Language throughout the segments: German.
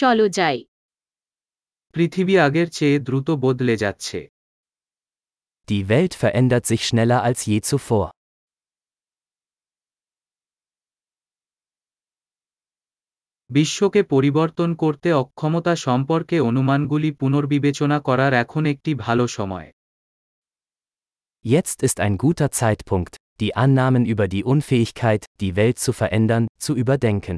চলো যাই পৃথিবী আগের চেয়ে দ্রুত বদলে যাচ্ছে Die Welt verändert sich schneller als je zuvor. বিশ্বকে পরিবর্তন করতে অক্ষমতা সম্পর্কে অনুমানগুলি পুনর্বিবেচনা করার এখন একটি ভালো সময় Jetzt ist ein guter Zeitpunkt, die Annahmen über die Unfähigkeit, die Welt zu verändern, zu überdenken.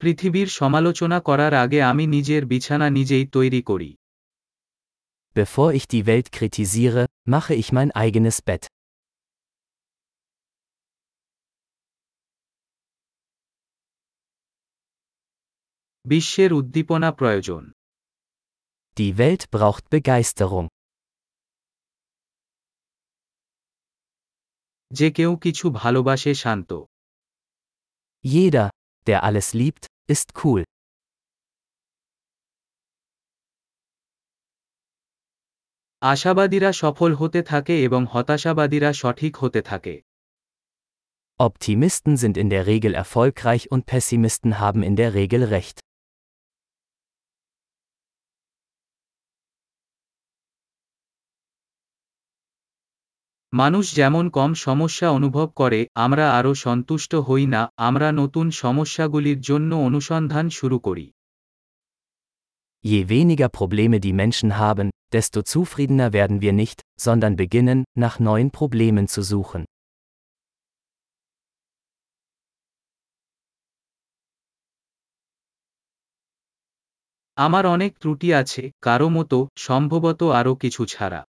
পৃথিবীর সমালোচনা করার আগে আমি নিজের বিছানা নিজেই তৈরি করি Bevor ich die Welt kritisiere, mache ich mein eigenes Bett. বিশ্বের উদ্দীপনা প্রয়োজন Die Welt braucht Begeisterung. যে কেউ কিছু ভালোবাসে শান্ত Jeder, der alles liebt, ist cool. আশাবাদীরা সফল হতে থাকে এবং হতাশাবাদীরা সঠিক হতে থাকে Optimisten sind in der Regel erfolgreich und Pessimisten haben in der Regel recht. মানুষ যেমন কম সমস্যা অনুভব করে আমরা আরও সন্তুষ্ট হই না আমরা নতুন সমস্যাগুলির জন্য অনুসন্ধান শুরু করি Je weniger Probleme die Menschen haben, desto zufriedener werden wir nicht, sondern beginnen, nach neuen Problemen zu suchen. আমার অনেক ত্রুটি আছে কারও মতো সম্ভবত আরও কিছু ছাড়া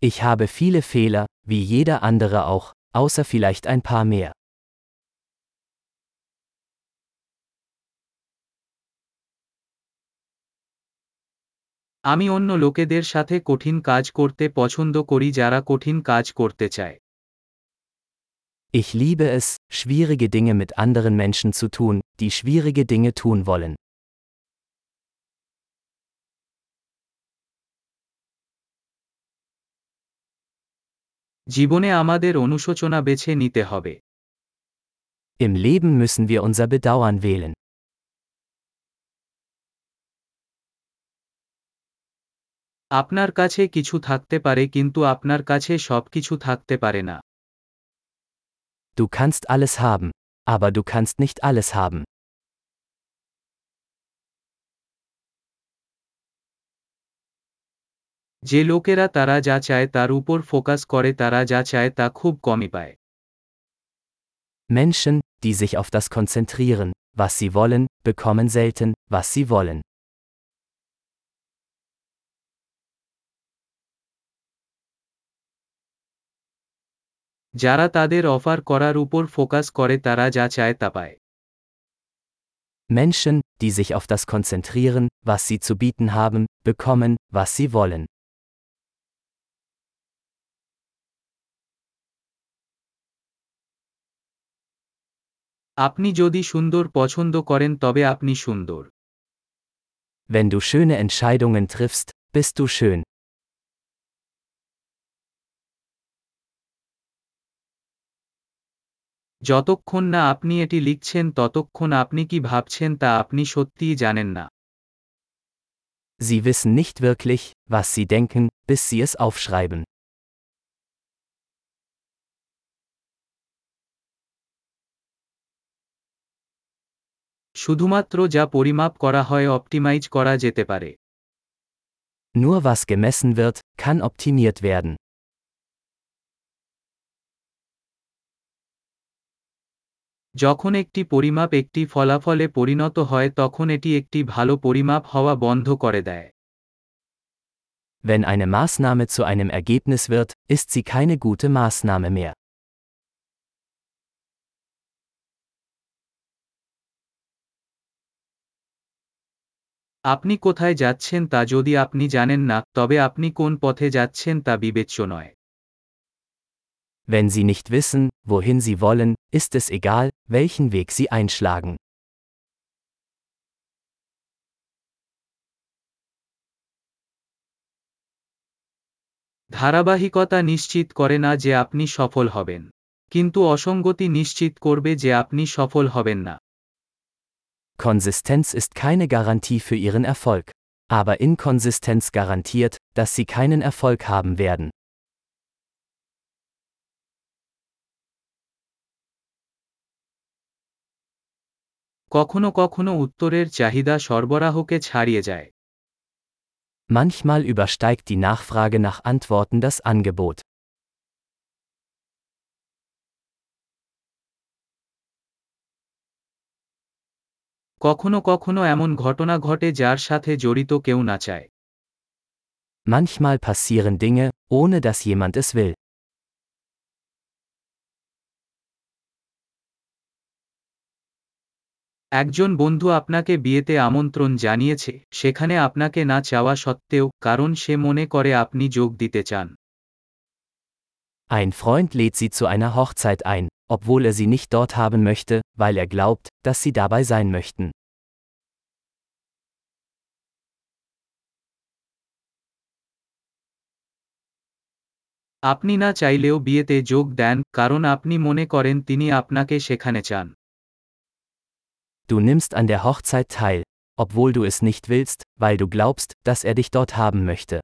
Ich habe viele Fehler, wie jeder andere auch, außer vielleicht ein paar mehr. আমি অন্য লোকেদের সাথে কঠিন কাজ করতে পছন্দ করি যারা কঠিন কাজ করতে চায় Ich liebe es, schwierige Dinge mit anderen Menschen zu tun, die schwierige Dinge tun wollen. জীবনে আমাদের অনুশোচনা বেছে নিতে হবে Im Leben müssen wir unser Bedauern wählen. আপনার কাছে কিছু থাকতে পারে কিন্তু আপনার কাছে সবকিছু থাকতে পারে না Du kannst alles haben, aber du kannst nicht alles haben. যে লোকেরা তারা যা চায় তার উপর ফোকাস করে তারা যা চায় তা খুব কমই পায় Menschen, die sich auf das konzentrieren, was sie wollen, bekommen selten, was sie wollen. যারা তাদের অফার করার উপর ফোকাস করে তারা যা চায় তা পায় Menschen, die sich auf das konzentrieren, was sie zu bieten haben, bekommen, was sie wollen. আপনি যদি সুন্দর পছন্দ করেন তবে আপনি সুন্দর Wenn du schöne Entscheidungen triffst, bist du schön. যতক্ষণ না আপনি এটি লিখছেন ততক্ষণ আপনি কি ভাবছেন তা আপনি সত্যিই জানেন না Sie wissen nicht wirklich, was sie denken, bis sie es aufschreiben. শুধুমাত্র যা পরিমাপ করা হয় অপটিমাইজ করা যেতে পারে Nur was gemessen wird, kann optimiert werden. যখন একটি পরিমাপ একটি ফলাফলে পরিণত হয় তখন এটি একটি ভালো পরিমাপ হওয়া বন্ধ করে দেয় Wenn eine Maßnahme zu einem Ergebnis wird, ist sie keine gute Maßnahme mehr. আপনি কোথায় যাচ্ছেন তা যদি আপনি জানেন না তবে আপনি কোন পথে যাচ্ছেন তা বিবেচ্য নয়। Wenn sie nicht wissen, wohin sie wollen, ist es egal, welchen Weg sie einschlagen. ধারাবাহিকতা নিশ্চিত করে না যে আপনি সফল হবেন। কিন্তু অসঙ্গতি নিশ্চিত করবে যে আপনি সফল হবেন না। Konsistenz ist keine Garantie für ihren Erfolg. Aber Inkonsistenz garantiert, dass sie keinen Erfolg haben werden. কখনো কখনো উত্তরের চাহিদা সরবরাহকে ছাড়িয়ে যায় Manchmal übersteigt die Nachfrage nach Antworten das Angebot. কখনো কখনো এমন ঘটনা ঘটে যার সাথে জড়িত কেউ না চায় Manchmal passieren Dinge, ohne dass jemand es will. একজন বন্ধু আপনাকে বিয়েতে আমন্ত্রণ জানিয়েছে সেখানে আপনাকে না চাওয়া সত্ত্বেও কারণ সে মনে করে আপনি যোগ দিতে চান Ein Freund lädt sie zu einer Hochzeit ein, obwohl er sie nicht dort haben möchte, weil er glaubt, dass sie dabei sein möchten. আপনি না চাইলেও বিয়েতে যোগ দেন কারণ আপনি মনে করেন তিনি আপনাকে সেখানে চান Du nimmst an der Hochzeit teil, obwohl du es nicht willst, weil du glaubst, dass er dich dort haben möchte.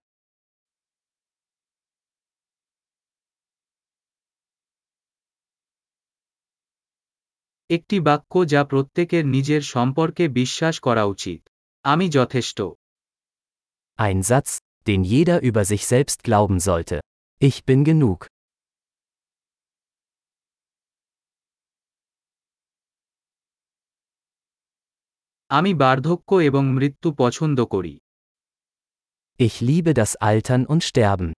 একটি বাক্য যা প্রত্যেকের নিজের সম্পর্কে বিশ্বাস করা উচিত আমি যথেষ্ট Ein Satz, den jeder über sich selbst glauben sollte. Ich bin genug. আমি বার্ধক্য এবং মৃত্যু পছন্দ করি Ich liebe das Altern und Sterben.